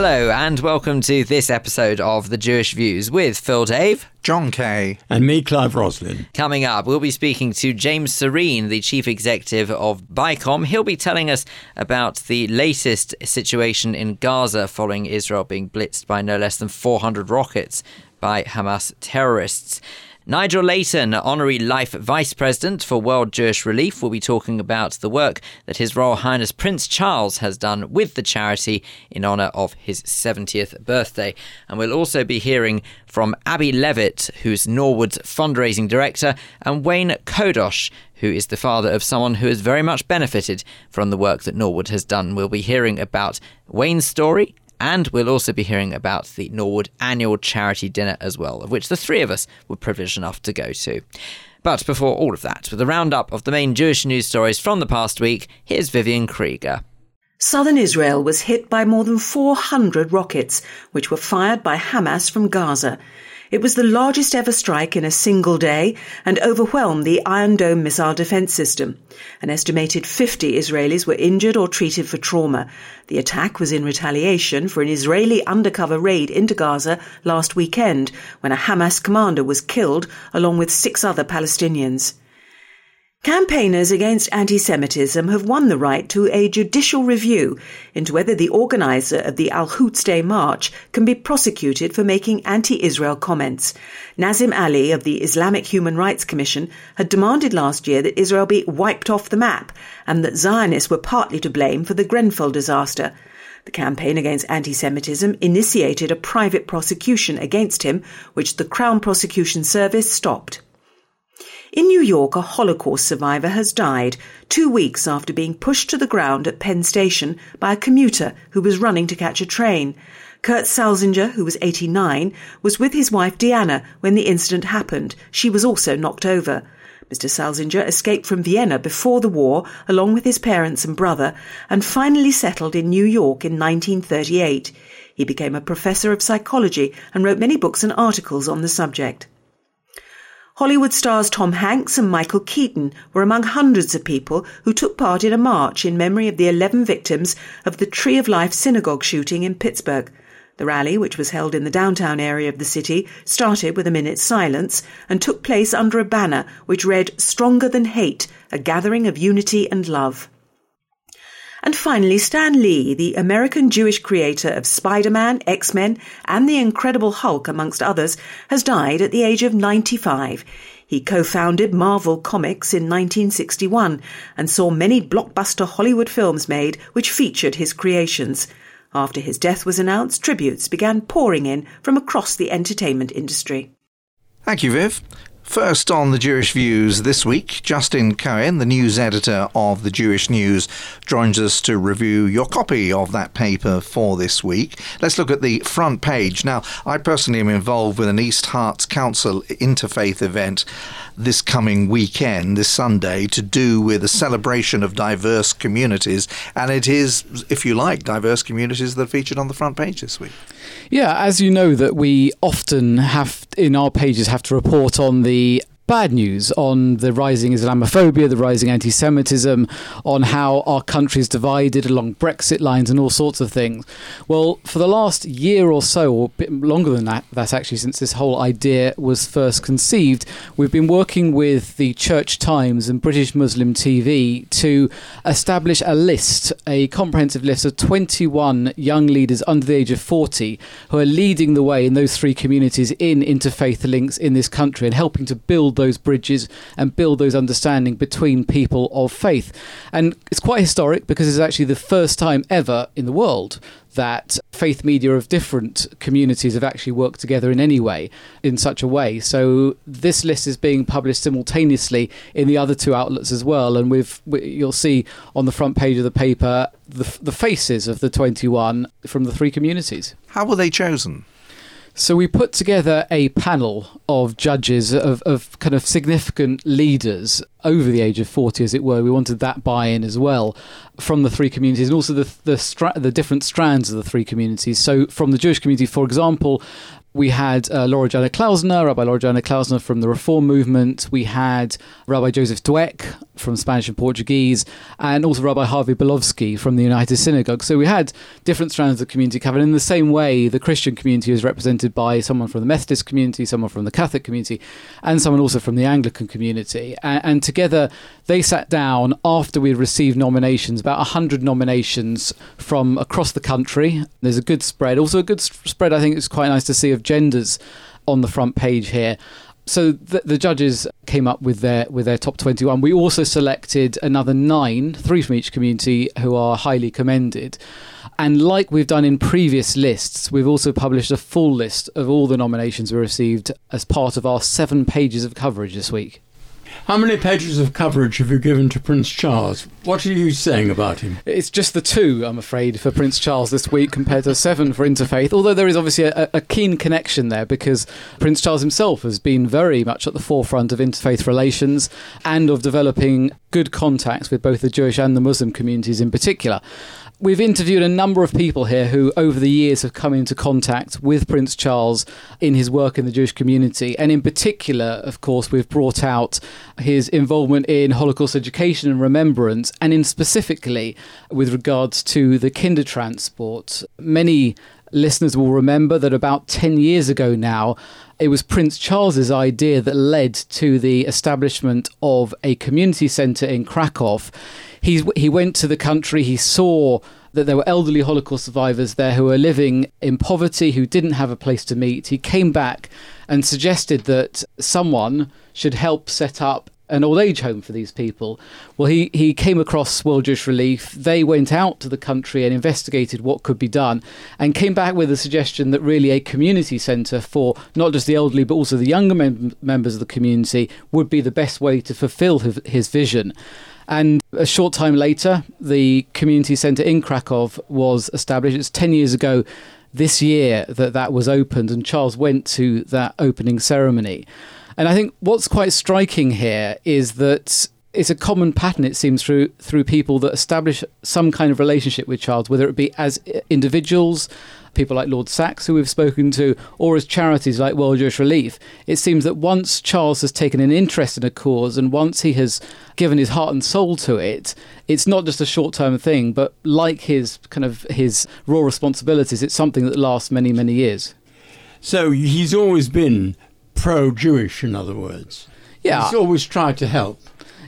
Hello, and welcome to this episode of The Jewish Views with Phil Dave. Jon Kay. And me, Clive Roslin. Coming up, we'll be speaking to James Sorene, the chief executive of BICOM. He'll be telling us about the latest situation in Gaza following Israel being blitzed by no less than 400 rockets by Hamas terrorists. Nigel Layton, Honorary Life Vice President for World Jewish Relief, will be talking about the work that His Royal Highness Prince Charles has done with the charity in honour of his 70th birthday. And we'll also be hearing from Abi Levitt, who's Norwood's fundraising director, and Wayne Chodosh, who is the father of someone who has very much benefited from the work that Norwood has done. We'll be hearing about Wayne's story and we'll also be hearing about the Norwood annual charity dinner as well, of which the three of us were privileged enough to go to. But before all of that, with a roundup of the main Jewish news stories from the past week, here's Vivian Krieger. Southern Israel was hit by more than 400 rockets, which were fired by Hamas from Gaza. It was the largest ever strike in a single day and overwhelmed the Iron Dome missile defense system. An estimated 50 Israelis were injured or treated for trauma. The attack was in retaliation for an Israeli undercover raid into Gaza last weekend when a Hamas commander was killed along with six other Palestinians. Campaigners against anti-Semitism have won the right to a judicial review into whether the organizer of the Al-Quds Day March can be prosecuted for making anti-Israel comments. Nazim Ali of the Islamic Human Rights Commission had demanded last year that Israel be wiped off the map and that Zionists were partly to blame for the Grenfell disaster. The campaign against anti-Semitism initiated a private prosecution against him, which the Crown Prosecution Service stopped. In New York, a Holocaust survivor has died two weeks after being pushed to the ground at Penn Station by a commuter who was running to catch a train. Kurt Salzinger, who was 89, was with his wife Diana when the incident happened. She was also knocked over. Mr. Salzinger escaped from Vienna before the war, along with his parents and brother, and finally settled in New York in 1938. He became a professor of psychology and wrote many books and articles on the subject. Hollywood stars Tom Hanks and Michael Keaton were among hundreds of people who took part in a march in memory of the 11 victims of the Tree of Life synagogue shooting in Pittsburgh. The rally, which was held in the downtown area of the city, started with a minute's silence and took place under a banner which read Stronger Than Hate, a gathering of unity and love. And finally, Stan Lee, the American Jewish creator of Spider-Man, X-Men, and The Incredible Hulk, amongst others, has died at the age of 95. He co-founded Marvel Comics in 1961 and saw many blockbuster Hollywood films made which featured his creations. After his death was announced, tributes began pouring in from across the entertainment industry. Thank you, Viv. First on the Jewish Views this week, Justin Cohen, the news editor of the Jewish News, joins us to review your copy of that paper for this week. Let's look at the front page. Now, I personally am involved with an East Herts Council interfaith event this coming weekend, this Sunday, to do with a celebration of diverse communities. And it is, if you like, diverse communities that are featured on the front page this week. Yeah, as you know, that we often have in our pages have to report on the bad news on the rising Islamophobia, the rising anti Semitism, on how our country is divided along Brexit lines and all sorts of things. Well, for the last year or so, or a bit longer than that, that's actually since this whole idea was first conceived, we've been working with the Church Times and British Muslim TV to establish a list, a comprehensive list of 21 young leaders under the age of 40 who are leading the way in those three communities in interfaith links in this country and helping to build those bridges and build those understanding between people of faith. And it's quite historic because it's actually the first time ever in the world that faith media of different communities have actually worked together in any way, in such a way. So this list is being published simultaneously in the other two outlets as well, and we've we, you'll see on the front page of the paper the, the faces of the 21 from the three communities. How were they chosen? So we put together a panel of judges of, of kind of significant leaders over the age of 40 as it were. We wanted that buy-in as well from the three communities and also the the, stra- the different strands of the three communities. So from the Jewish community for example We had uh, Laura Janner-Klausner, Rabbi Laura Janner-Klausner from the Reform Movement. We had Rabbi Joseph Dweck from Spanish and Portuguese, and also Rabbi Harvey Belovski from the United Synagogue. So we had different strands of the community covered. In the same way, the Christian community was represented by someone from the Methodist community, someone from the Catholic community, and someone also from the Anglican community. And, and together, they sat down after we received nominations, about 100 nominations from across the country. There's a good spread. Also, a good spread, I think it's quite nice to see, of genders on the front page here. So the, the, judges came up with their with their top 21 we also selected another nine three from each community who are highly commended. And like we've done in previous lists we've also published a full list of all the nominations we received as part of our seven pages of coverage this week how many pages of coverage have you given to Prince Charles? What are you saying about him? It's just the two, I'm afraid, for Prince Charles this week compared to seven for Interfaith, although there is obviously a, a keen connection there because Prince Charles himself has been very much at the forefront of interfaith relations and of developing good contacts with both the Jewish and the Muslim communities in particular. We've interviewed a number of people here who, over the years, have come into contact with Prince Charles in his work in the Jewish community. And in particular, of course, we've brought out his involvement in Holocaust education and remembrance, and in specifically with regards to the Kindertransport. Many listeners will remember that about 10 years ago now, it was Prince Charles's idea that led to the establishment of a community centre in Krakow He's, he went to the country, he saw that there were elderly Holocaust survivors there who were living in poverty, who didn't have a place to meet. He came back and suggested that someone should help set up an old age home for these people. Well, he, he came across World Jewish Relief. They went out to the country and investigated what could be done and came back with a suggestion that really a community centre for not just the elderly but also the younger mem- members of the community would be the best way to fulfil his, his vision. And a short time later, the community centre in Krakow was established. It's 10 years ago this year that that was opened, and Charles went to that opening ceremony. And I think what's quite striking here is that it's a common pattern, it seems, through through people that establish some kind of relationship with Charles, whether it be as individuals, people like Lord Sacks, who we've spoken to, or as charities like World Jewish Relief. It seems that once Charles has taken an interest in a cause and once he has given his heart and soul to it, it's not just a short term thing, but like his kind of his raw responsibilities, it's something that lasts many, many years. So he's always been pro Jewish, in other words. Yeah. He's always tried to help.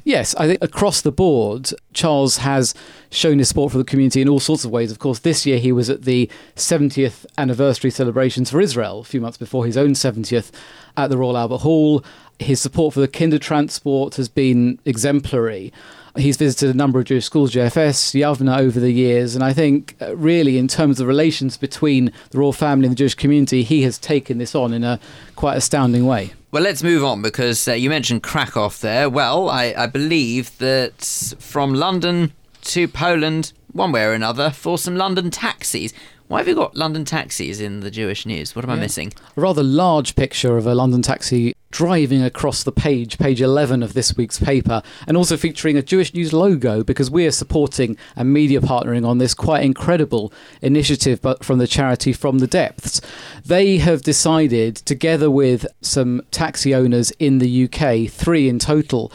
Yes, I think across the board, Charles has shown his support for the community in all sorts of ways. Of course, this year he was at the 70th anniversary celebrations for Israel, a few months before his own 70th at the Royal Albert Hall. His support for the kinder transport has been exemplary. He's visited a number of Jewish schools, JFS, Yavneh, over the years, and I think uh, really, in terms of relations between the royal family and the Jewish community, he has taken this on in a quite astounding way. Well, let's move on because uh, you mentioned Krakow there. Well, I, I believe that from London to Poland, one way or another, for some London taxis. Why have you got London taxis in the Jewish news? What am yeah. I missing? A rather large picture of a London taxi driving across the page, page 11 of this week's paper, and also featuring a Jewish News logo because we are supporting and media partnering on this quite incredible initiative but from the charity From the Depths. They have decided, together with some taxi owners in the UK, three in total,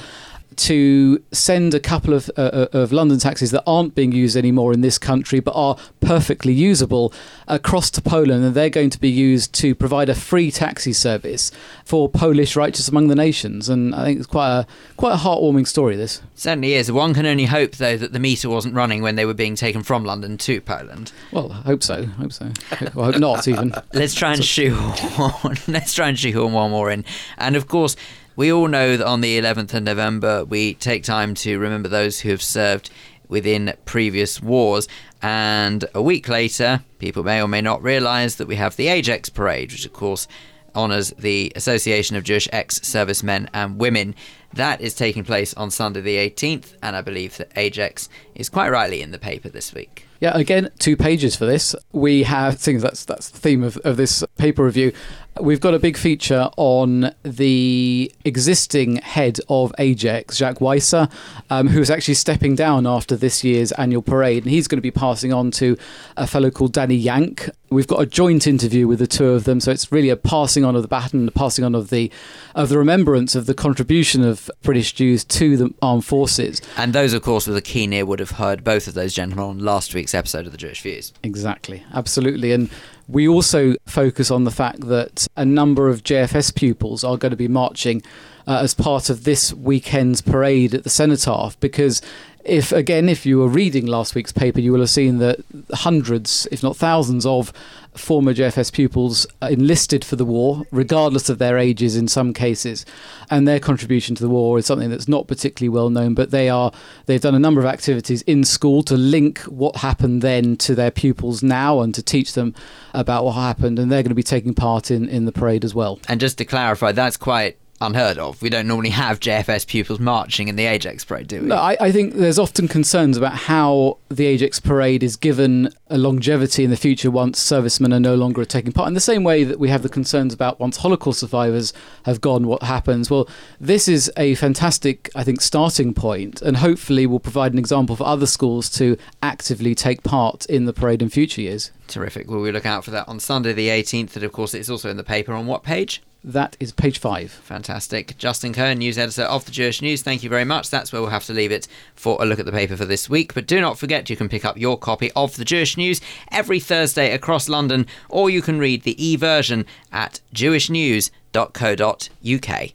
to send a couple of, uh, uh, of London taxis that aren't being used anymore in this country but are perfectly usable across to Poland, and they're going to be used to provide a free taxi service for Polish righteous among the nations. And I think it's quite a quite a heartwarming story. This certainly is. One can only hope, though, that the meter wasn't running when they were being taken from London to Poland. Well, I hope so. I hope so. Well, I hope not even. Let's try and shoehorn. Let's try and shoehorn one more in, and of course we all know that on the 11th of November, we take time to remember those who have served within previous wars. And a week later, people may or may not realize that we have the AJEX Parade, which, of course, honours the Association of Jewish Ex Servicemen and Women. That is taking place on Sunday the 18th, and I believe that AJEX is quite rightly in the paper this week. Yeah, again, two pages for this. We have things that's that's the theme of, of this paper review. We've got a big feature on the existing head of AJEX, Jacques Weiser, um, who is actually stepping down after this year's annual parade, and he's going to be passing on to a fellow called Danny Yank. We've got a joint interview with the two of them, so it's really a passing on of the baton, a passing on of the of the remembrance of the contribution of British Jews to the armed forces. And those, of course, with a keen ear would have heard both of those gentlemen on last week's episode of the Jewish Views. Exactly, absolutely, and we also focus on the fact that a number of JFS pupils are going to be marching uh, as part of this weekend's parade at the Cenotaph because if again if you were reading last week's paper you will have seen that hundreds if not thousands of former JFS pupils enlisted for the war, regardless of their ages in some cases, and their contribution to the war is something that's not particularly well known. But they are they've done a number of activities in school to link what happened then to their pupils now and to teach them about what happened, and they're going to be taking part in in the parade as well. And just to clarify, that's quite unheard of. We don't normally have JFS pupils marching in the AJEX parade, do we? No, I, I, think there's often concerns about how the AJEX parade is given a longevity in the future once servicemen are no longer taking part. In the same way that we have the concerns about once Holocaust survivors have gone, what happens? Well, this is a fantastic, I think, starting point, and hopefully will provide an example for other schools to actively take part in the parade in future years. Terrific. Well, we look out for that on Sunday the 18th, and of course, it's also in the paper on what page? That is page five. Fantastic. Justin Cohen, news editor of the Jewish News, thank you very much. That's where we'll have to leave it for a look at the paper for this week. But do not forget you can pick up your copy of the Jewish News every Thursday across London, or you can read the e version at jewishnews.co.uk.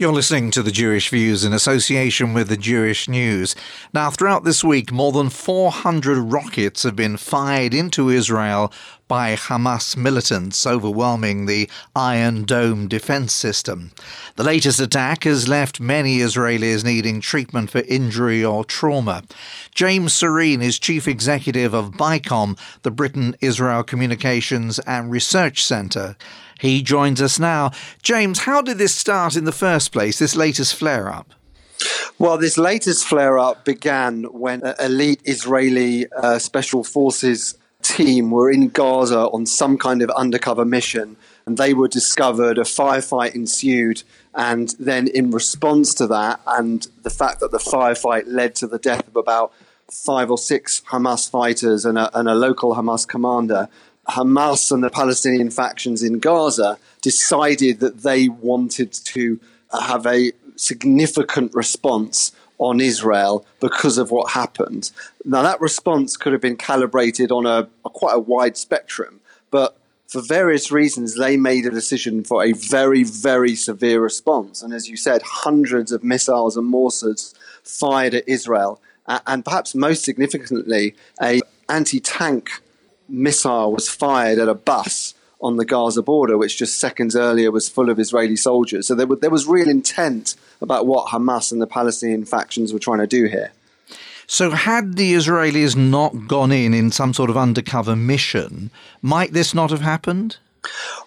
You're listening to the Jewish Views in association with the Jewish News. Now, throughout this week, more than 400 rockets have been fired into Israel by Hamas militants, overwhelming the Iron Dome defense system. The latest attack has left many Israelis needing treatment for injury or trauma. James Sorene is chief executive of BICOM, the Britain Israel Communications and Research Centre. He joins us now. James, how did this start in the first place, this latest flare up? Well, this latest flare up began when elite Israeli uh, special forces team were in Gaza on some kind of undercover mission and they were discovered, a firefight ensued, and then in response to that, and the fact that the firefight led to the death of about five or six Hamas fighters and a, and a local Hamas commander, Hamas and the Palestinian factions in Gaza decided that they wanted to have a significant response on Israel because of what happened. Now, that response could have been calibrated on a, a, quite a wide spectrum, but for various reasons, they made a decision for a very, very severe response. And as you said, hundreds of missiles and mortars fired at Israel, and perhaps most significantly, a anti-tank missile was fired at a bus on the Gaza border, which just seconds earlier was full of Israeli soldiers. So there, there was real intent about what Hamas and the Palestinian factions were trying to do here. So, had the Israelis not gone in in some sort of undercover mission, might this not have happened?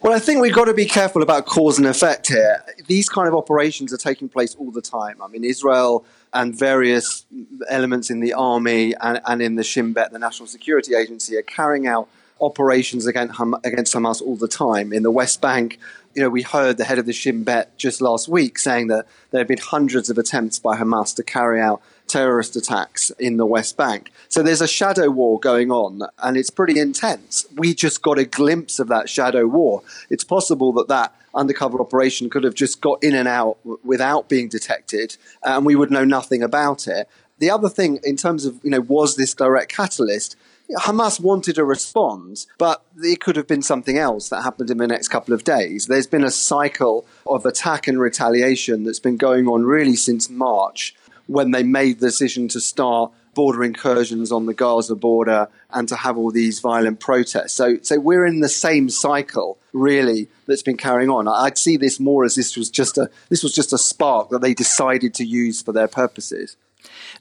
Well, I think we've got to be careful about cause and effect here. These kind of operations are taking place all the time. I mean, Israel and various elements in the army and, and in the Shin Bet, the National Security Agency, are carrying out operations against, against Hamas all the time. In the West Bank, you know, we heard the head of the Shin Bet just last week saying that there have been hundreds of attempts by Hamas to carry out terrorist attacks in the West Bank. So there's a shadow war going on, and it's pretty intense. We just got a glimpse of that shadow war. It's possible that that undercover operation could have just got in and out without being detected, and we would know nothing about it. The other thing, in terms of, you know, was this direct catalyst? Hamas wanted a response, but it could have been something else that happened in the next couple of days. There's been a cycle of attack and retaliation that's been going on really since March when they made the decision to start border incursions on the Gaza border and to have all these violent protests. So, so we're in the same cycle, really, that's been carrying on. I'd see this more as this was just a this was just a spark that they decided to use for their purposes.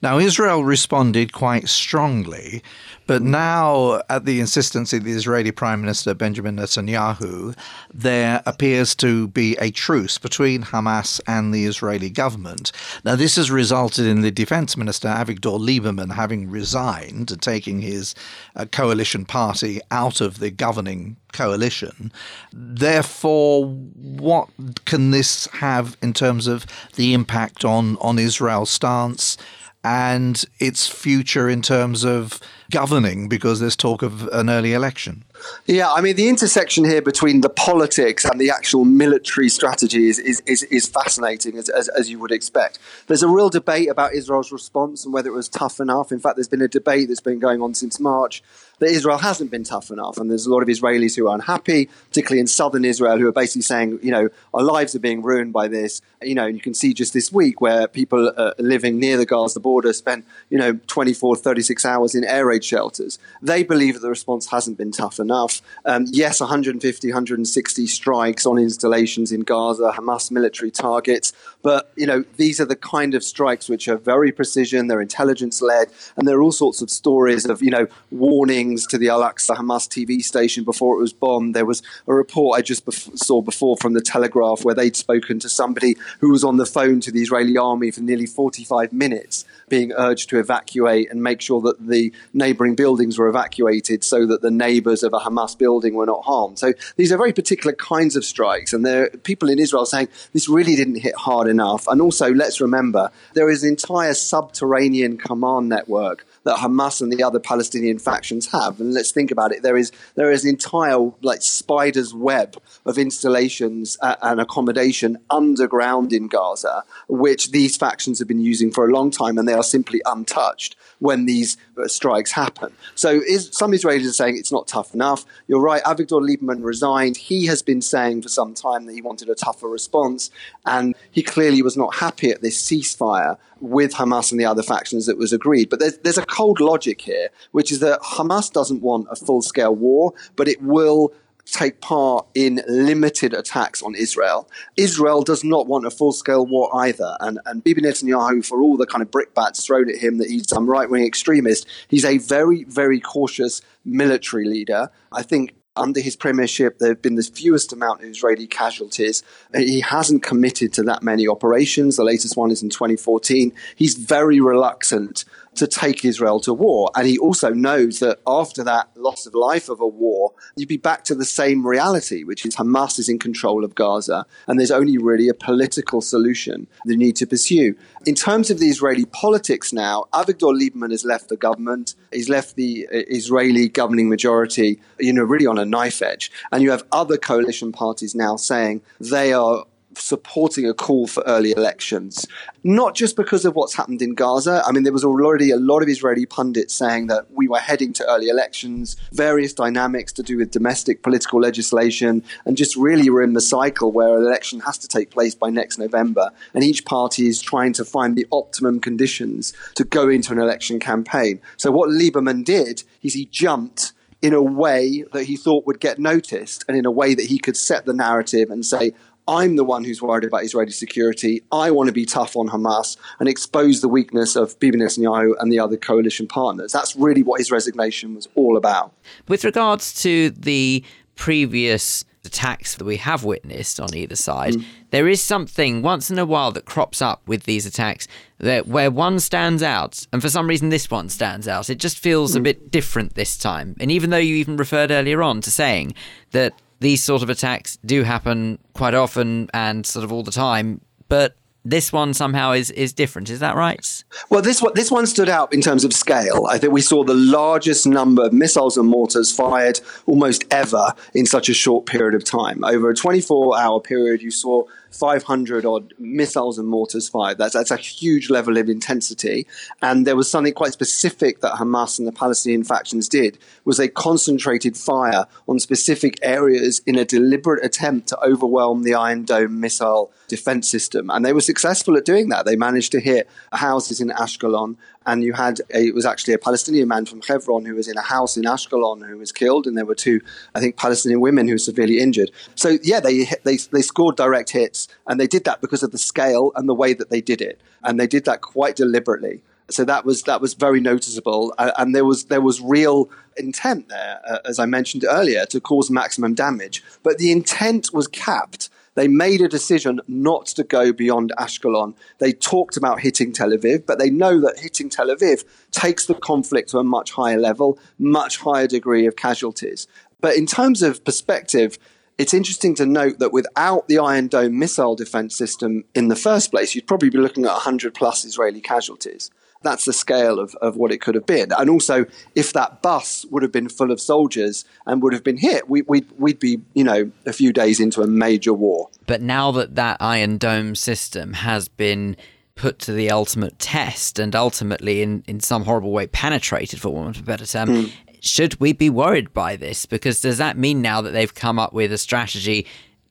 Now, Israel responded quite strongly, But now, at the insistence of the Israeli Prime Minister Benjamin Netanyahu, there appears to be a truce between Hamas and the Israeli government. Now, this has resulted in the Defense Minister Avigdor Lieberman having resigned and taking his uh, coalition party out of the governing coalition. Therefore, what can this have in terms of the impact on, on Israel's stance and its future in terms of governing? Because there's talk of an early election. Yeah, I mean, the intersection here between the politics and the actual military strategy is, is, is, is fascinating, as, as, as, you would expect. There's a real debate about Israel's response and whether it was tough enough. In fact, there's been a debate that's been going on since March that Israel hasn't been tough enough. And there's a lot of Israelis who are unhappy, particularly in southern Israel, who are basically saying, you know, our lives are being ruined by this. You know, you can see just this week where people living near the Gaza border spent, you know, 24, 36 hours in air raid shelters. They believe the response hasn't been tough enough. Um, yes, 150, 160 strikes on installations in Gaza, Hamas military targets. But, you know, these are the kind of strikes which are very precision, they're intelligence led, and there are all sorts of stories of, you know, warning to the Al Aqsa Hamas TV station before it was bombed. There was a report I just bef- saw before from the Telegraph where they'd spoken to somebody who was on the phone to the Israeli army for nearly 45 minutes, being urged to evacuate and make sure that the neighboring buildings were evacuated so that the neighbors of a Hamas building were not harmed. So these are very particular kinds of strikes, and there are people in Israel saying this really didn't hit hard enough. And also, let's remember, there is an entire subterranean command network that Hamas and the other Palestinian factions have. And let's think about it. There is there is an entire like spider's web of installations uh, and accommodation underground in Gaza, which these factions have been using for a long time, and they are simply untouched when these uh, strikes happen. So is, some Israelis are saying it's not tough enough. You're right. Avigdor Lieberman resigned. He has been saying for some time that he wanted a tougher response, and he clearly was not happy at this ceasefire with Hamas and the other factions that was agreed. But there's, there's a cold logic here, which is that Hamas doesn't want a full scale war, but it will take part in limited attacks on Israel. Israel does not want a full scale war either. And, and Bibi Netanyahu, for all the kind of brickbats thrown at him that he's some right wing extremist, he's a very, very cautious military leader. I think under his premiership, there have been the fewest amount of Israeli casualties. He hasn't committed to that many operations. The latest one is in 2014. He's very reluctant to take Israel to war. And he also knows that after that loss of life of a war, you'd be back to the same reality, which is Hamas is in control of Gaza, and there's only really a political solution they need to pursue. In terms of the Israeli politics now, Avigdor Lieberman has left the government. He's left the uh, Israeli governing majority, you know, really on a knife edge. And you have other coalition parties now saying they are supporting a call for early elections, not just because of what's happened in Gaza. I mean, there was already a lot of Israeli pundits saying that we were heading to early elections, various dynamics to do with domestic political legislation, and just really we're in the cycle where an election has to take place by next November. And each party is trying to find the optimum conditions to go into an election campaign. So what Lieberman did is he jumped in a way that he thought would get noticed and in a way that he could set the narrative and say, I'm the one who's worried about Israeli security. I want to be tough on Hamas and expose the weakness of Bibi Netanyahu and the other coalition partners. That's really what his resignation was all about. With regards to the previous attacks that we have witnessed on either side, mm. there is something once in a while that crops up with these attacks that where one stands out, and for some reason this one stands out. It just feels mm. a bit different this time. And even though you even referred earlier on to saying that these sort of attacks do happen quite often and sort of all the time, but this one somehow is is different. Is that right? Well, this one this one stood out in terms of scale. I think we saw the largest number of missiles and mortars fired almost ever in such a short period of time. Over a 24 hour period, you saw 500 odd missiles and mortars fired. That's, that's a huge level of intensity. And there was something quite specific that Hamas and the Palestinian factions did was they concentrated fire on specific areas in a deliberate attempt to overwhelm the Iron Dome missile defense system. And they were successful at doing that. They managed to hit houses in Ashkelon and you had a, it was actually a Palestinian man from Hebron who was in a house in Ashkelon who was killed, and there were two, I think, Palestinian women who were severely injured. So yeah, they they they scored direct hits, and they did that because of the scale and the way that they did it, and they did that quite deliberately. So that was that was very noticeable, uh, and there was there was real intent there, uh, as I mentioned earlier, to cause maximum damage. But the intent was capped. They made a decision not to go beyond Ashkelon. They talked about hitting Tel Aviv, but they know that hitting Tel Aviv takes the conflict to a much higher level, much higher degree of casualties. But in terms of perspective, it's interesting to note that without the Iron Dome missile defense system in the first place, you'd probably be looking at 100 plus Israeli casualties. That's the scale of, of what it could have been. And also, if that bus would have been full of soldiers and would have been hit, we, we'd, we'd be, you know, a few days into a major war. But now that that Iron Dome system has been put to the ultimate test and ultimately, in, in some horrible way, penetrated, for want of a better term, mm. should we be worried by this? Because does that mean now that they've come up with a strategy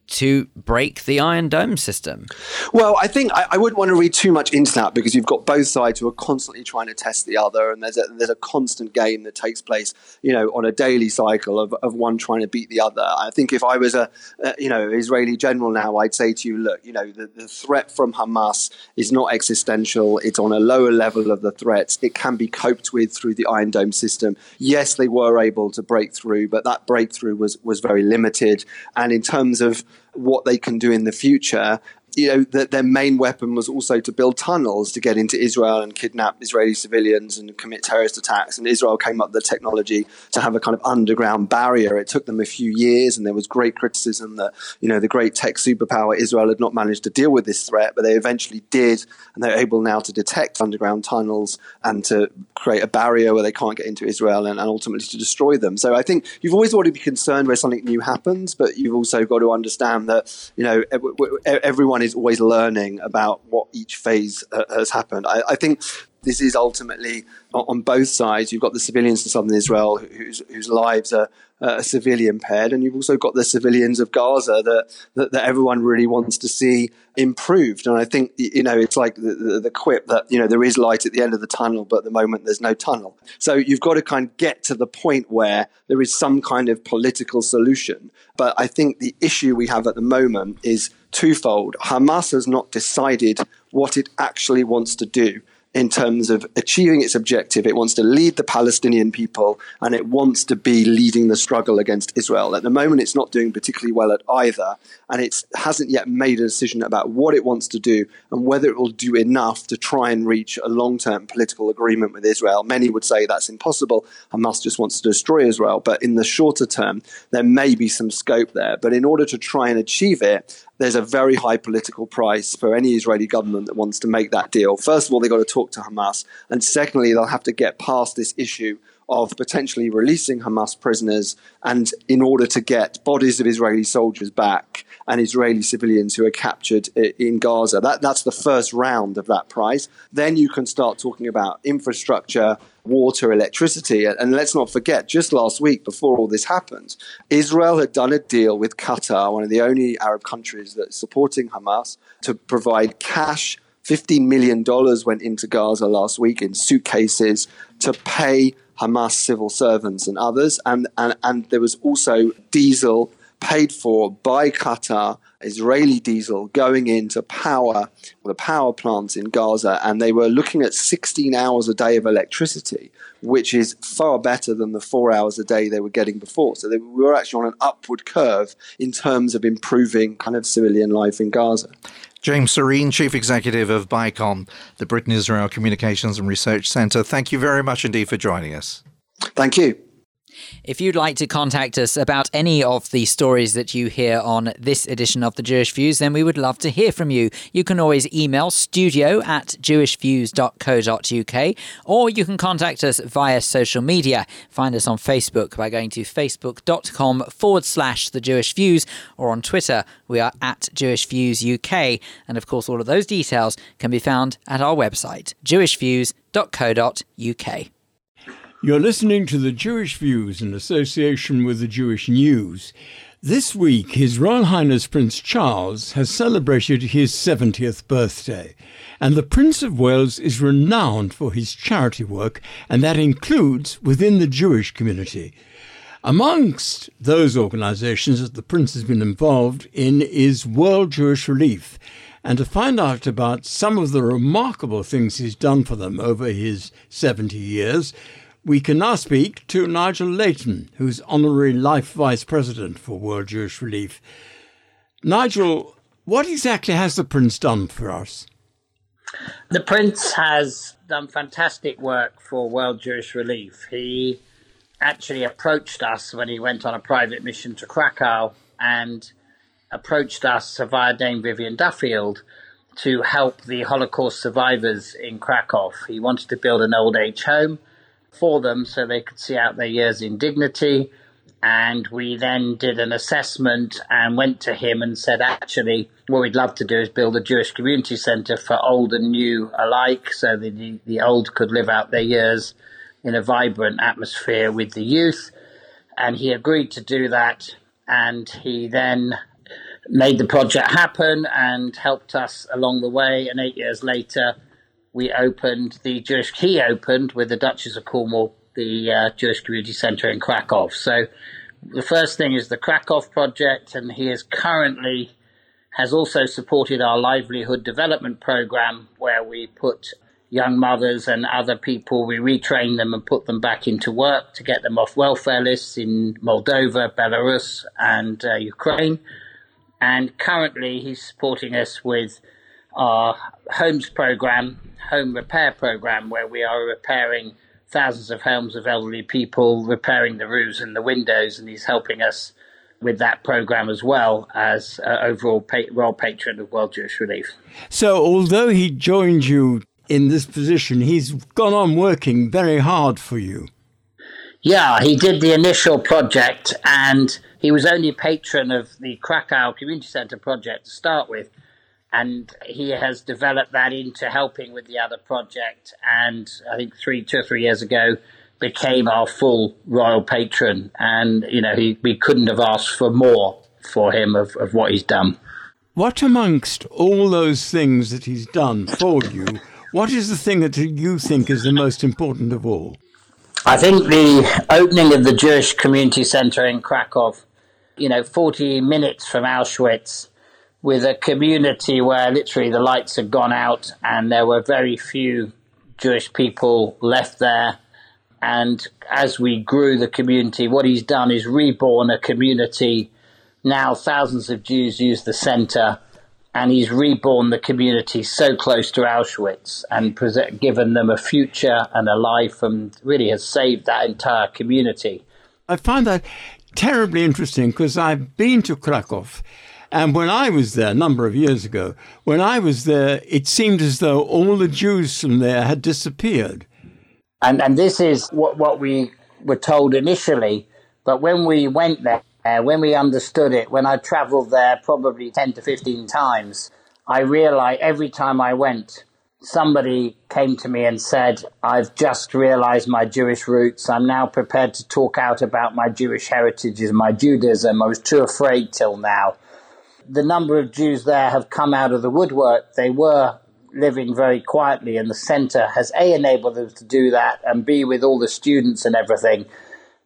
to break the Iron Dome system? Well, I think I, I, wouldn't want to read too much into that because you've got both sides who are constantly trying to test the other, and there's a, there's a constant game that takes place, you know, on a daily cycle of, of one trying to beat the other. I think if I was a, a you know Israeli general now, I'd say to you, look, you know, the, the threat from Hamas is not existential; it's on a lower level of the threats. It can be coped with through the Iron Dome system. Yes, they were able to break through, but that breakthrough was was very limited. And in terms of what they can do in the future you know, that their main weapon was also to build tunnels to get into Israel and kidnap Israeli civilians and commit terrorist attacks. And Israel came up with the technology to have a kind of underground barrier. It took them a few years, and there was great criticism that, you know, the great tech superpower Israel had not managed to deal with this threat, but they eventually did, and they're able now to detect underground tunnels and to create a barrier where they can't get into Israel and, and ultimately to destroy them. So I think you've always got to be concerned where something new happens, but you've also got to understand that, you know, everyone is is always learning about what each phase uh, has happened. I, I, think this is ultimately on both sides. You've got the civilians in southern Israel whose, whose lives are, uh, severely impaired, and you've also got the civilians of Gaza that, that, that everyone really wants to see improved. And I think you know it's like the, the, the, quip that you know there is light at the end of the tunnel, but at the moment there's no tunnel. So you've got to kind of get to the point where there is some kind of political solution. But I think the issue we have at the moment is twofold. Hamas has not decided what it actually wants to do in terms of achieving its objective. It wants to lead the Palestinian people and it wants to be leading the struggle against Israel. At the moment, it's not doing particularly well at either, and it hasn't yet made a decision about what it wants to do and whether it will do enough to try and reach a long term political agreement with Israel. Many would say that's impossible. Hamas just wants to destroy Israel. But in the shorter term, there may be some scope there. But in order to try and achieve it, there's a very high political price for any Israeli government that wants to make that deal. First of all, they've got to talk to Hamas. And secondly, they'll have to get past this issue of potentially releasing Hamas prisoners and in order to get bodies of Israeli soldiers back and Israeli civilians who are captured in Gaza. That, that's the first round of that price. Then you can start talking about infrastructure, water, electricity. And let's not forget, just last week, before all this happened, Israel had done a deal with Qatar, one of the only Arab countries that's supporting Hamas, to provide cash. $15 million went into Gaza last week in suitcases to pay Hamas civil servants and others. And, and, and there was also diesel paid for by Qatar, Israeli diesel going into power the power plants in Gaza. And they were looking at 16 hours a day of electricity, which is far better than the four hours a day they were getting before. So they, we were actually on an upward curve in terms of improving kind of civilian life in Gaza. James Sorene, Chief Executive of BICOM, the Britain Israel Communications and Research Centre. Thank you very much indeed for joining us. Thank you. If you'd like to contact us about any of the stories that you hear on this edition of the Jewish Views, then we would love to hear from you. You can always email studio at jewishviews.co.uk or you can contact us via social media. Find us on Facebook by going to facebook.com forward slash the Jewish Views or on Twitter, we are at Jewish Views UK. And of course, all of those details can be found at our website, jewishviews.co.uk. You're listening to the Jewish Views in association with the Jewish News. This week, His Royal Highness Prince Charles has celebrated his 70th birthday, and the Prince of Wales is renowned for his charity work, and that includes within the Jewish community. Amongst those organizations that the Prince has been involved in is World Jewish Relief, and to find out about some of the remarkable things he's done for them over his 70 years, we can now speak to Nigel Layton, who's Honorary Life Vice President for World Jewish Relief. Nigel, what exactly has the Prince done for us? The Prince has done fantastic work for World Jewish Relief. He actually approached us when he went on a private mission to Krakow and approached us via Dame Vivien Duffield to help the Holocaust survivors in Krakow. He wanted to build an old age home for them so they could see out their years in dignity. And we then did an assessment and went to him and said, actually, what we'd love to do is build a Jewish community centre for old and new alike so that the, the old could live out their years in a vibrant atmosphere with the youth. And he agreed to do that. And he then made the project happen and helped us along the way. And eight years later, we opened the Jewish, he opened with the Duchess of Cornwall, the uh, Jewish Community Centre in Krakow. So the first thing is the Krakow project, and he is currently has also supported our livelihood development program where we put young mothers and other people, we retrain them and put them back into work to get them off welfare lists in Moldova, Belarus, and uh, Ukraine. And currently, he's supporting us with our homes program, home repair program, where we are repairing thousands of homes of elderly people, repairing the roofs and the windows, and he's helping us with that program as well as uh, overall pa- royal patron of World Jewish Relief. So, although he joined you in this position, he's gone on working very hard for you. Yeah, he did the initial project and he was only patron of the Krakow Community Centre project to start with. And he has developed that into helping with the other project. And I think three, two or three years ago, became our full royal patron. And, you know, he, we couldn't have asked for more for him of, of what he's done. What amongst all those things that he's done for you, what is the thing that you think is the most important of all? I think the opening of the Jewish Community Centre in Krakow, you know, 40 minutes from Auschwitz, with a community where literally the lights had gone out and there were very few Jewish people left there. And as we grew the community, what he's done is reborn a community. Now thousands of Jews use the centre and he's reborn the community so close to Auschwitz and present, given them a future and a life and really has saved that entire community. I find that terribly interesting because I've been to Krakow. And when I was there a number of years ago, when I was there, it seemed as though all the Jews from there had disappeared. And, and this is what, what we were told initially. But when we went there, when we understood it, when I traveled there probably 10 to 15 times, I realized every time I went, somebody came to me and said, I've just realized my Jewish roots. I'm now prepared to talk out about my Jewish heritage and my Judaism. I was too afraid till now. The number of Jews there have come out of the woodwork. They were living very quietly, and the centre has A, enabled them to do that, and B, with all the students and everything,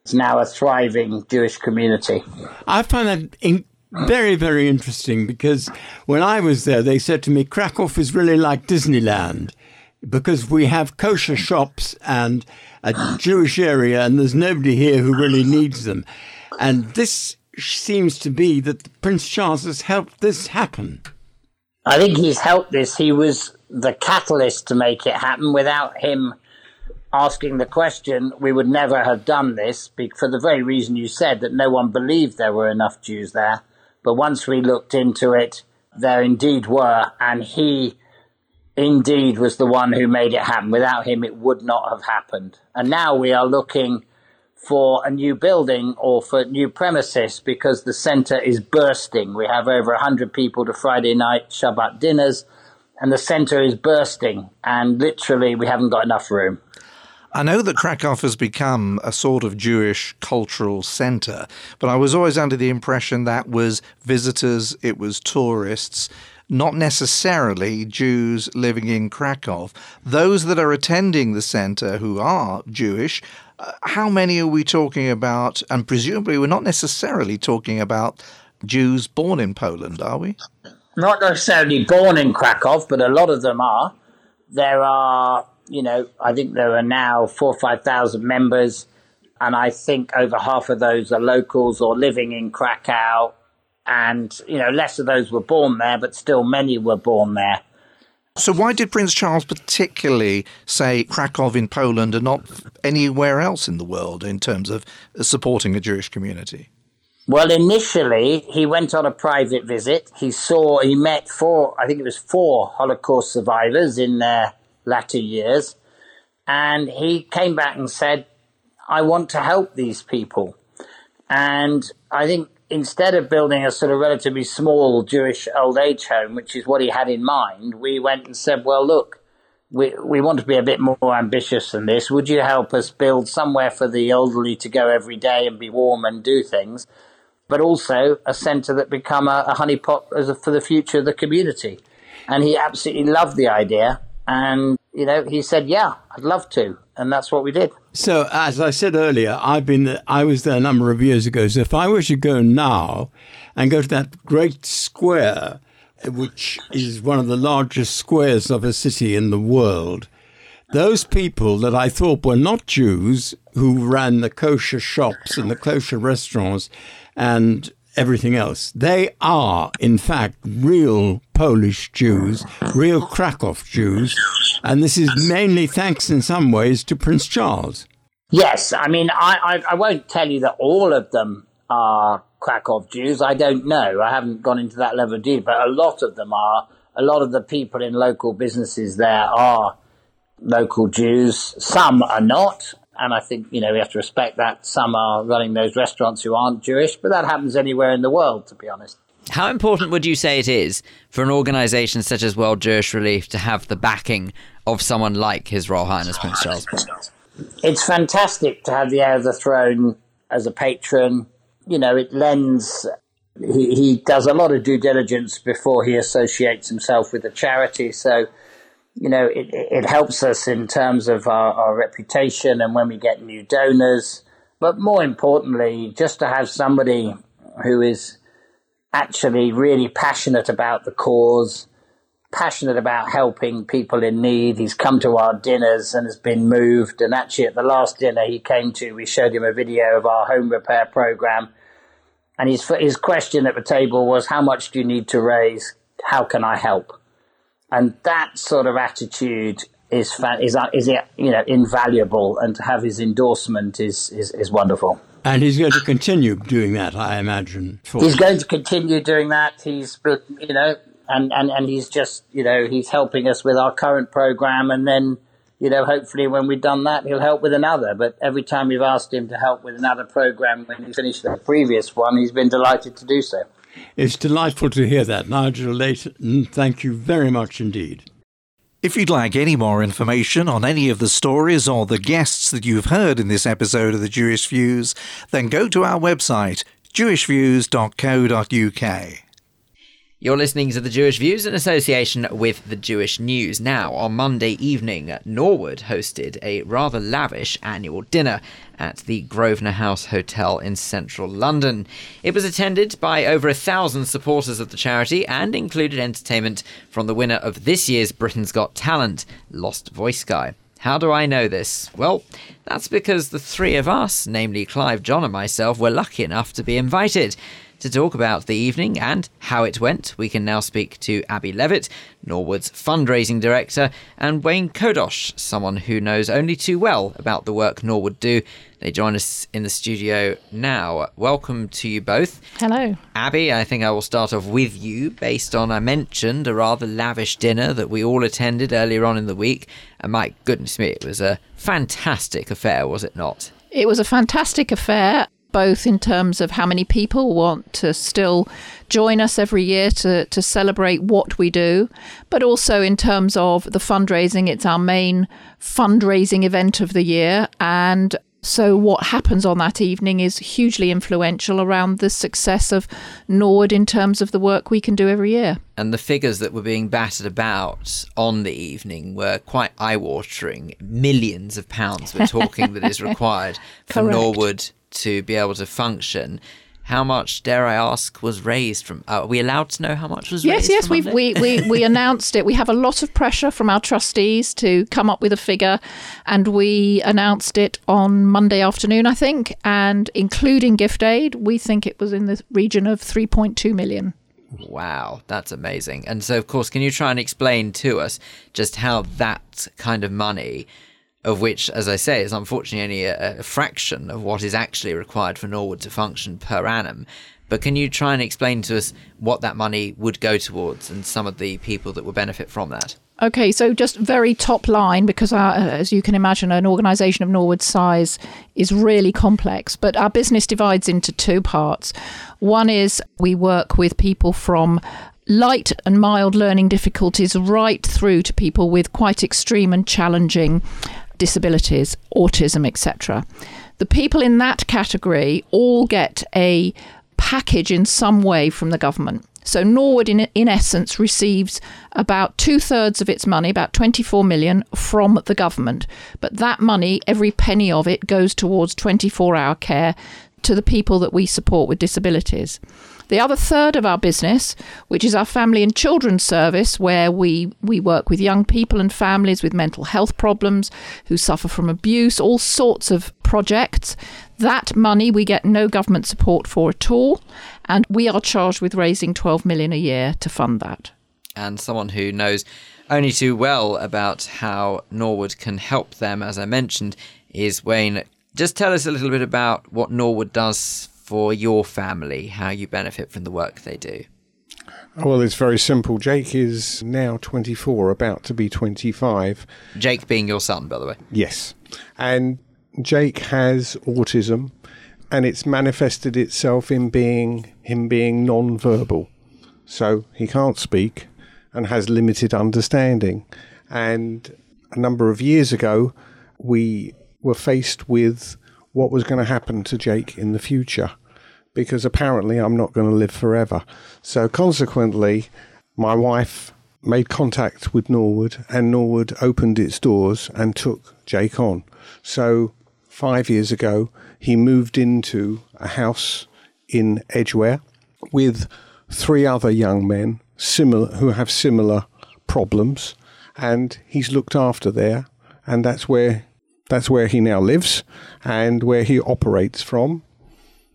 it's now a thriving Jewish community. I find that in- very, very interesting because when I was there, they said to me, Krakow is really like Disneyland because we have kosher shops and a Jewish area, and there's nobody here who really needs them. And this seems to be that Prince Charles has helped this happen. I think he's helped this. He was the catalyst to make it happen. Without him asking the question, we would never have done this for the very reason you said that no one believed there were enough Jews there. But once we looked into it, there indeed were, and he indeed was the one who made it happen. Without him, it would not have happened. And now we are looking for a new building or for new premises because the centre is bursting. We have over 100 people to Friday night Shabbat dinners, and the centre is bursting, and literally we haven't got enough room. I know that Krakow has become a sort of Jewish cultural centre, but I was always under the impression that was visitors, it was tourists, not necessarily Jews living in Krakow. Those that are attending the centre who are Jewish, how many are we talking about? And presumably, we're not necessarily talking about Jews born in Poland, are we? not necessarily born in Krakow, but a lot of them are. There are, you know, I think there are now four or 5,000 members, and I think over half of those are locals or living in Krakow. And, you know, less of those were born there, but still many were born there. So, why did Prince Charles particularly say Krakow in Poland and not anywhere else in the world in terms of supporting a Jewish community? Well, initially, he went on a private visit. He saw, he met four, I think it was four Holocaust survivors in their latter years. And he came back and said, I want to help these people. And I think instead of building a sort of relatively small Jewish old age home, which is what he had in mind, we went and said, well, look, we, we want to be a bit more ambitious than this. Would you help us build somewhere for the elderly to go every day and be warm and do things? but also a centre that become a, a honeypot a, for the future of the community. And he absolutely loved the idea. And, you know, he said, yeah, I'd love to. And that's what we did. So, as I said earlier, I've been, I was there a number of years ago. So if I were to go now and go to that great square, which is one of the largest squares of a city in the world, those people that I thought were not Jews who ran the kosher shops and the kosher restaurants and everything else. They are, in fact, real Polish Jews, real Krakow Jews, and this is mainly thanks in some ways to Prince Charles. Yes, I mean, I, I, I won't tell you that all of them are Krakow Jews. I don't know. I haven't gone into that level of detail, but a lot of them are. A lot of the people in local businesses there are local Jews. Some are not, and I think, you know, we have to respect that. Some are running those restaurants who aren't Jewish, but that happens anywhere in the world, to be honest. How important would you say it is for an organisation such as World Jewish Relief to have the backing of someone like His Royal Highness Prince Charles? It's fantastic to have the heir of the throne as a patron. You know, it lends. He, he does a lot of due diligence before he associates himself with a charity. So you know, it, it helps us in terms of our, our reputation and when we get new donors. But more importantly, just to have somebody who is actually really passionate about the cause, passionate about helping people in need. He's come to our dinners and has been moved. And actually, at the last dinner he came to, we showed him a video of our home repair program. And his, his question at the table was, How much do you need to raise? How can I help? And that sort of attitude is is uh, is uh, you know invaluable, and to have his endorsement is is, is wonderful. And he's going to continue doing that, I imagine. He's going to continue doing that. He's you know, and, and and he's just you know he's helping us with our current program, and then you know hopefully when we've done that he'll help with another. But every time we've asked him to help with another program when he finished the previous one, he's been delighted to do so. It's delightful to hear that, Nigel Layton. Thank you very much indeed. If you'd like any more information on any of the stories or the guests that you've heard in this episode of the Jewish Views, then go to our website, jewishviews.co.uk. You're listening to the Jewish Views in association with the Jewish News. Now, on Monday evening, Norwood hosted a rather lavish annual dinner at the Grosvenor House Hotel in central London. It was attended by over a thousand supporters of the charity and included entertainment from the winner of this year's Britain's Got Talent, Lost Voice Guy. How do I know this? Well, that's because the three of us, namely Clive, Jon, and myself, were lucky enough to be invited. To talk about the evening and how it went, we can now speak to Abi Levitt, Norwood's fundraising director, and Wayne Chodosh, someone who knows only too well about the work Norwood do. They join us in the studio now. Welcome to you both. Hello. Abi, I think I will start off with you based on I mentioned a rather lavish dinner that we all attended earlier on in the week. And my goodness me, it was a fantastic affair, was it not? It was a fantastic affair both in terms of how many people want to still join us every year to, to celebrate what we do, but also in terms of the fundraising. It's our main fundraising event of the year. And so, what happens on that evening is hugely influential around the success of Norwood in terms of the work we can do every year. And the figures that were being battered about on the evening were quite eye watering. Millions of pounds we're talking that is required for Norwood to be able to function. how much, dare I ask, was raised from? Uh, are we allowed to know how much was yes, raised? Yes, yes, we we we announced it. We have a lot of pressure from our trustees to come up with a figure, and we announced it on Monday afternoon, I think, and including gift aid, we think it was in the region of 3.2 million. Wow, that's amazing. And so, of course, can you try and explain to us just how that kind of money of which, as I say, is unfortunately only a, a, fraction of what is actually required for Norwood to function per annum. But can you try and explain to us what that money would go towards and some of the people that would benefit from that? Okay, so just very top line, because our, uh, as you can imagine, an organisation of Norwood's size is really complex. But our business divides into two parts. One is we work with people from light and mild learning difficulties right through to people with quite extreme and challenging disabilities, autism, etc. The people in that category all get a package in some way from the government. So Norwood, in, in essence, receives about two thirds of its money, about 24 million, from the government. But that money, every penny of it, goes towards 24 hour care to the people that we support with disabilities. The other third of our business, which is our family and children's service, where we, we work with young people and families with mental health problems who suffer from abuse, all sorts of projects. That money we get no government support for at all, and we are charged with raising 12 million a year to fund that. And someone who knows only too well about how Norwood can help them, as I mentioned, is Wayne. Just tell us a little bit about what Norwood does for your family, how you benefit from the work they do? Oh, well, it's very simple. Jake is now 24, about to be 25. Jake being your son, by the way. Yes. And Jake has autism, and it's manifested itself in being him being non-verbal. So he can't speak and has limited understanding. And a number of years ago, we were faced with what was going to happen to Jake in the future because apparently I'm not going to live forever. So consequently, my wife made contact with Norwood and Norwood opened its doors and took Jake on. So five years ago, he moved into a house in Edgware with three other young men similar who have similar problems and he's looked after there and that's where that's where he now lives and where he operates from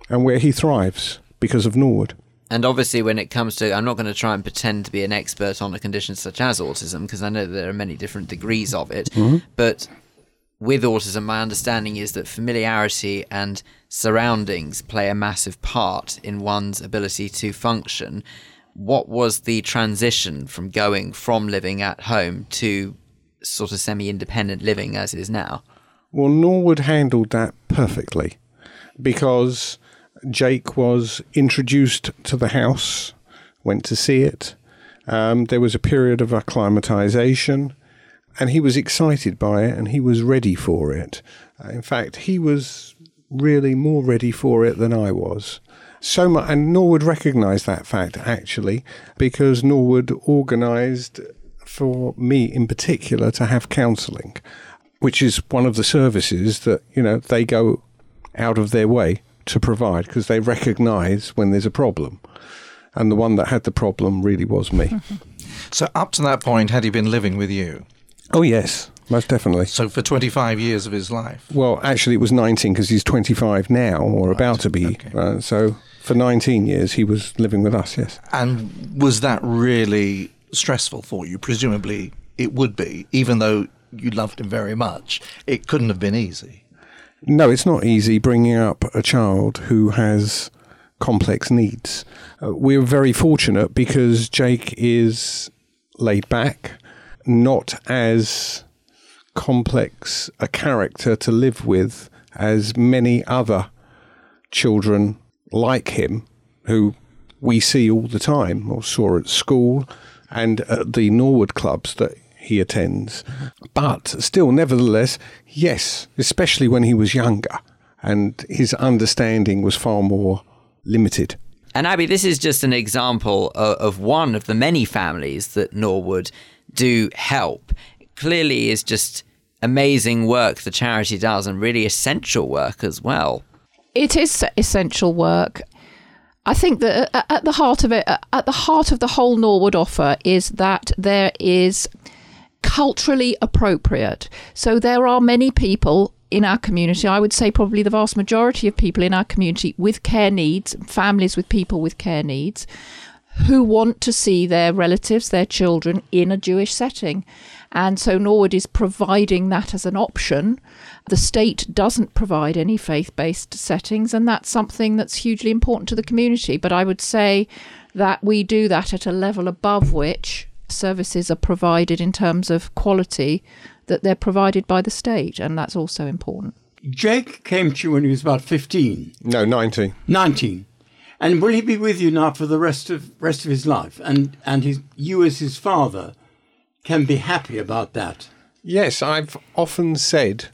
and where he thrives because of Norwood. And obviously, when it comes to, I'm not going to try and pretend to be an expert on a condition such as autism because I know there are many different degrees of it. Mm-hmm. But with autism, my understanding is that familiarity and surroundings play a massive part in one's ability to function. What was the transition from going from living at home to sort of semi independent living as it is now? Well, Norwood handled that perfectly because Jake was introduced to the house, went to see it. Um, there was a period of acclimatization, and he was excited by it and he was ready for it. Uh, in fact, he was really more ready for it than I was. So much, and Norwood recognised that fact actually, because Norwood organised for me in particular to have counselling which is one of the services that you know they go out of their way to provide because they recognise when there's a problem, and the one that had the problem really was me. so up to that point, had he been living with you? Oh yes, most definitely. So for 25 years of his life? Well, actually, it was 19 because he's 25 now, or right. about to be. Okay. Uh, so for 19 years, he was living with us. Yes. And was that really stressful for you? Presumably, it would be, even though you loved him very much. It couldn't have been easy. No, it's not easy bringing up a child who has complex needs. Uh, we're very fortunate because Jake is laid back, not as complex a character to live with as many other children like him who we see all the time or saw at school and at the Norwood clubs that he attends. But still, nevertheless, yes, especially when he was younger and his understanding was far more limited. And Abi, this is just an example of, of one of the many families that Norwood do help. Clearly, is just amazing work the charity does and really essential work as well. It is essential work. I think that uh, at the heart of it, uh, at the heart of the whole Norwood offer is that there is culturally appropriate. So there are many people in our community, I would say probably the vast majority of people in our community with care needs, families with people with care needs, who want to see their relatives, their children in a Jewish setting. And so Norwood is providing that as an option. The state doesn't provide any faith based settings, and that's something that's hugely important to the community. But I would say that we do that at a level above which services are provided in terms of quality, that they're provided by the state, and that's also important. Jake came to you when he was about 15. No, 19. 19. And will he be with you now for the rest of rest of his life? And and his you as his father can be happy about that. Yes, I've often said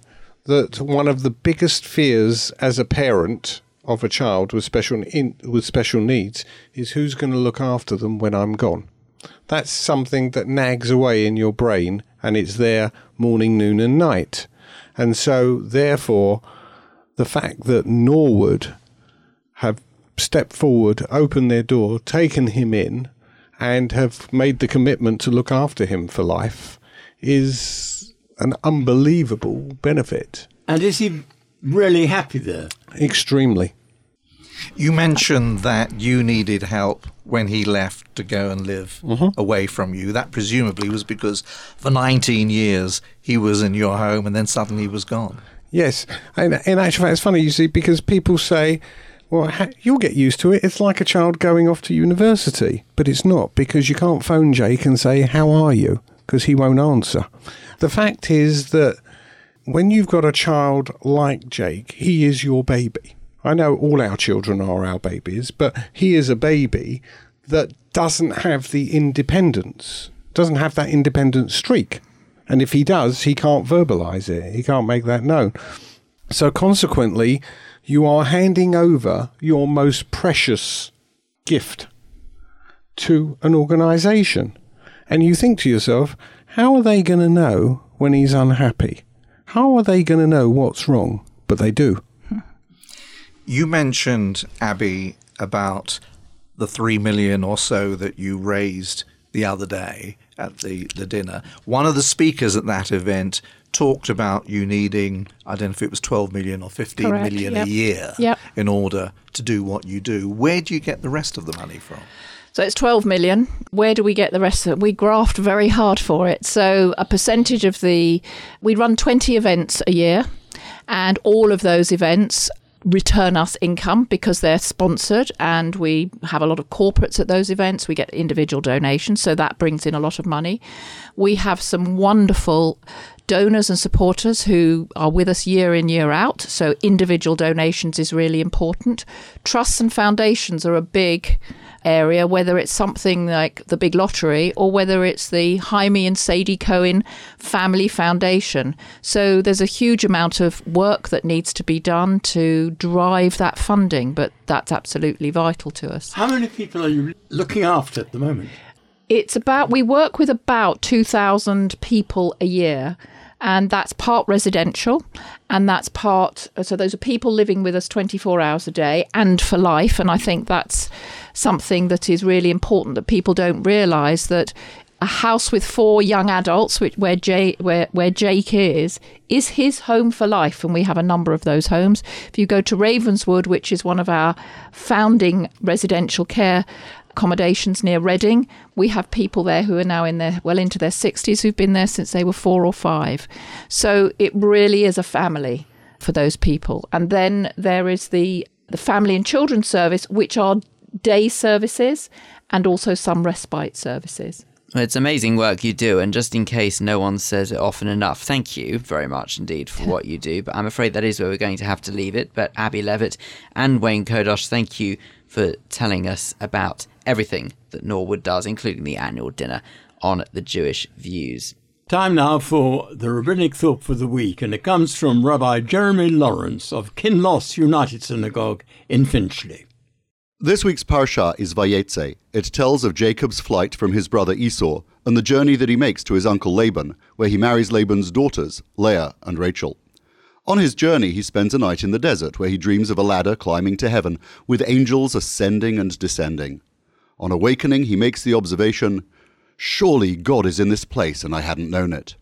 that one of the biggest fears as a parent of a child with special in, with special needs is who's going to look after them when I'm gone. That's something that nags away in your brain and it's there morning, noon and night. And so therefore the fact that Norwood have stepped forward, opened their door, taken him in, and have made the commitment to look after him for life is an unbelievable benefit. And is he really happy there? Extremely. You mentioned that you needed help when he left to go and live mm-hmm. away from you. That presumably was because for 19 years he was in your home and then suddenly he was gone. Yes, and in actual fact, it's funny you see because people say, "Well, you'll get used to it. It's like a child going off to university," but it's not because you can't phone Jake and say, "How are you?" because he won't answer. The fact is that when you've got a child like Jake, he is your baby. I know all our children are our babies, but he is a baby that doesn't have the independence, doesn't have that independent streak. And if he does, he can't verbalize it, he can't make that known. So, consequently, you are handing over your most precious gift to an organization. And you think to yourself, how are they going to know when he's unhappy? How are they going to know what's wrong? But they do. You mentioned, Abi, about the three million or so that you raised the other day at the, the dinner. One of the speakers at that event talked about you needing, I don't know if it was 12 million or fifteen Correct, million yep. a year Yep. in order to do what you do. Where do you get the rest of the money from? So it's 12 million. Where do we get the rest of it? We graft very hard for it. So a percentage of the, we run 20 events a year, and all of those events return us income because they're sponsored and we have a lot of corporates at those events. We get individual donations so that brings in a lot of money. We have some wonderful donors and supporters who are with us year in year out so individual donations is really important. Trusts and foundations are a big area, whether it's something like the big lottery or whether it's the Jaime and Sadie Cohen Family Foundation. So there's a huge amount of work that needs to be done to drive that funding, but that's absolutely vital to us. How many people are you looking after at the moment? It's about, we work with about 2,000 people a year. And that's part residential, and that's part. So those are people living with us 24 hours a day and for life. And I think that's something that is really important that people don't realise that a house with four young adults, which where where where Jake is, is his home for life, and we have a number of those homes. If you go to Ravenswood, which is one of our founding residential care accommodations near Reading, we have people there who are now in their well into their 60s who've been there since they were four or five. So it really is a family for those people. And then there is the the family and children's service, which are day services and also some respite services. It's amazing work you do, and just in case no one says it often enough, thank you very much indeed for what you do. But I'm afraid that is where we're going to have to leave it. But Abi Levitt and Wayne Chodosh, thank you for telling us about everything that Norwood does, including the annual dinner on the Jewish Views. Time now for the rabbinic thought for the week, and it comes from Rabbi Jeremy Lawrence of Kinloss United Synagogue in Finchley. This week's Parsha is Vayetze. It tells of Jacob's flight from his brother Esau and the journey that he makes to his uncle Laban, where he marries Laban's daughters, Leah and Rachel. On his journey, he spends a night in the desert where he dreams of a ladder climbing to heaven with angels ascending and descending. On awakening, he makes the observation Surely God is in this place and I hadn't known it.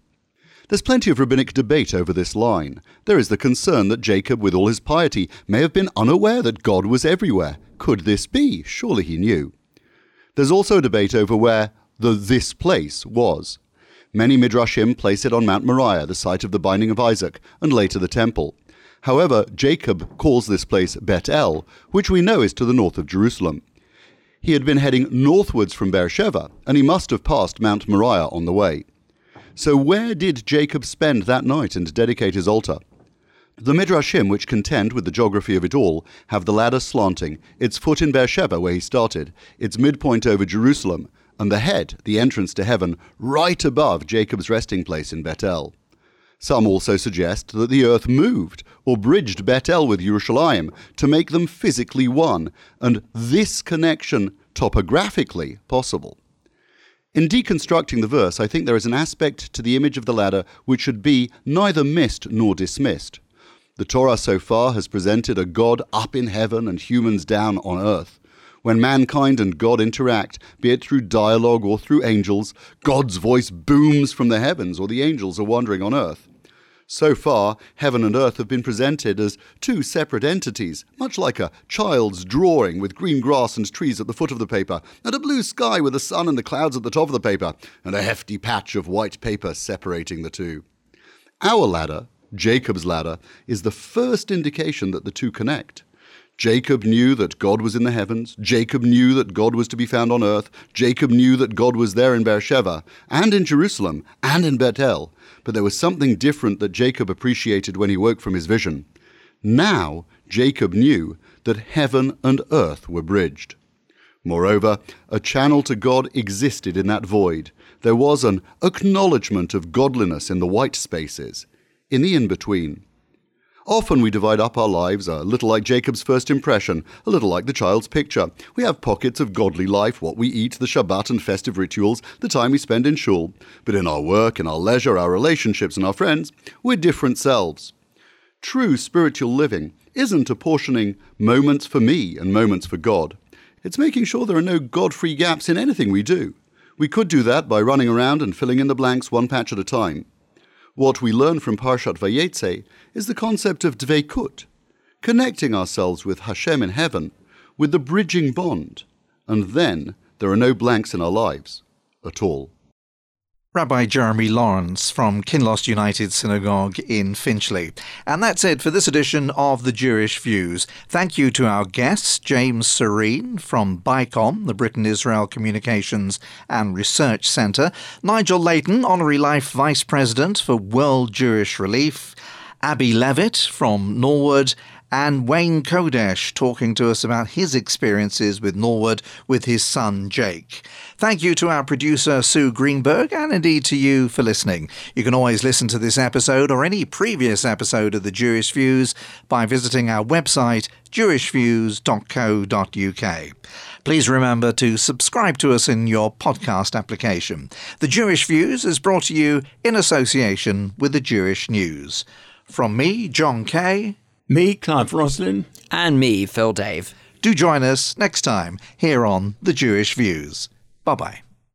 There's plenty of rabbinic debate over this line. There is the concern that Jacob, with all his piety, may have been unaware that God was everywhere. Could this be? Surely he knew. There's also a debate over where the this place was. Many midrashim place it on Mount Moriah, the site of the binding of Isaac, and later the temple. However, Jacob calls this place Bet El, which we know is to the north of Jerusalem. He had been heading northwards from Beersheba, and he must have passed Mount Moriah on the way. So, where did Jacob spend that night and dedicate his altar? The Midrashim, which contend with the geography of it all, have the ladder slanting, its foot in Beersheba, where he started, its midpoint over Jerusalem, and the head, the entrance to heaven, right above Jacob's resting place in Bethel. Some also suggest that the earth moved or bridged Bethel with Jerusalem to make them physically one, and this connection topographically possible. In deconstructing the verse, I think there is an aspect to the image of the ladder which should be neither missed nor dismissed. The Torah so far has presented a God up in heaven and humans down on earth. When mankind and God interact, be it through dialogue or through angels, God's voice booms from the heavens or the angels are wandering on earth. So far, heaven and earth have been presented as two separate entities, much like a child's drawing with green grass and trees at the foot of the paper, and a blue sky with the sun and the clouds at the top of the paper, and a hefty patch of white paper separating the two. Our ladder, Jacob's ladder, is the first indication that the two connect. Jacob knew that God was in the heavens. Jacob knew that God was to be found on earth. Jacob knew that God was there in Beersheba, and in Jerusalem, and in Bethel. But there was something different that Jacob appreciated when he woke from his vision. Now, Jacob knew that heaven and earth were bridged. Moreover, a channel to God existed in that void. There was an acknowledgement of godliness in the white spaces, in the in between. Often we divide up our lives a little like Jacob's first impression, a little like the child's picture. We have pockets of godly life, what we eat, the Shabbat and festive rituals, the time we spend in shul. But in our work, in our leisure, our relationships, and our friends, we're different selves. True spiritual living isn't apportioning moments for me and moments for God. It's making sure there are no God free gaps in anything we do. We could do that by running around and filling in the blanks one patch at a time. What we learn from Parshat Vayetze is the concept of dveikut, connecting ourselves with Hashem in heaven, with the bridging bond, and then there are no blanks in our lives at all. Rabbi Jeremy Lawrence from Kinloss United Synagogue in Finchley. And that's it for this edition of The Jewish Views. Thank you to our guests, James Sorene from BICOM, the Britain Israel Communications and Research Centre, Nigel Layton, Honorary Life Vice President for World Jewish Relief, Abi Levitt from Norwood, and Wayne Chodosh talking to us about his experiences with Norwood with his son Jake. Thank you to our producer Sue Greenberg and indeed to you for listening. You can always listen to this episode or any previous episode of the Jewish Views by visiting our website jewishviews.co.uk. Please remember to subscribe to us in your podcast application. The Jewish Views is brought to you in association with the Jewish News. From me, Jon Kay. Me, Clive Roslin. And me, Phil Dave. Do join us next time here on The Jewish Views. Bye bye.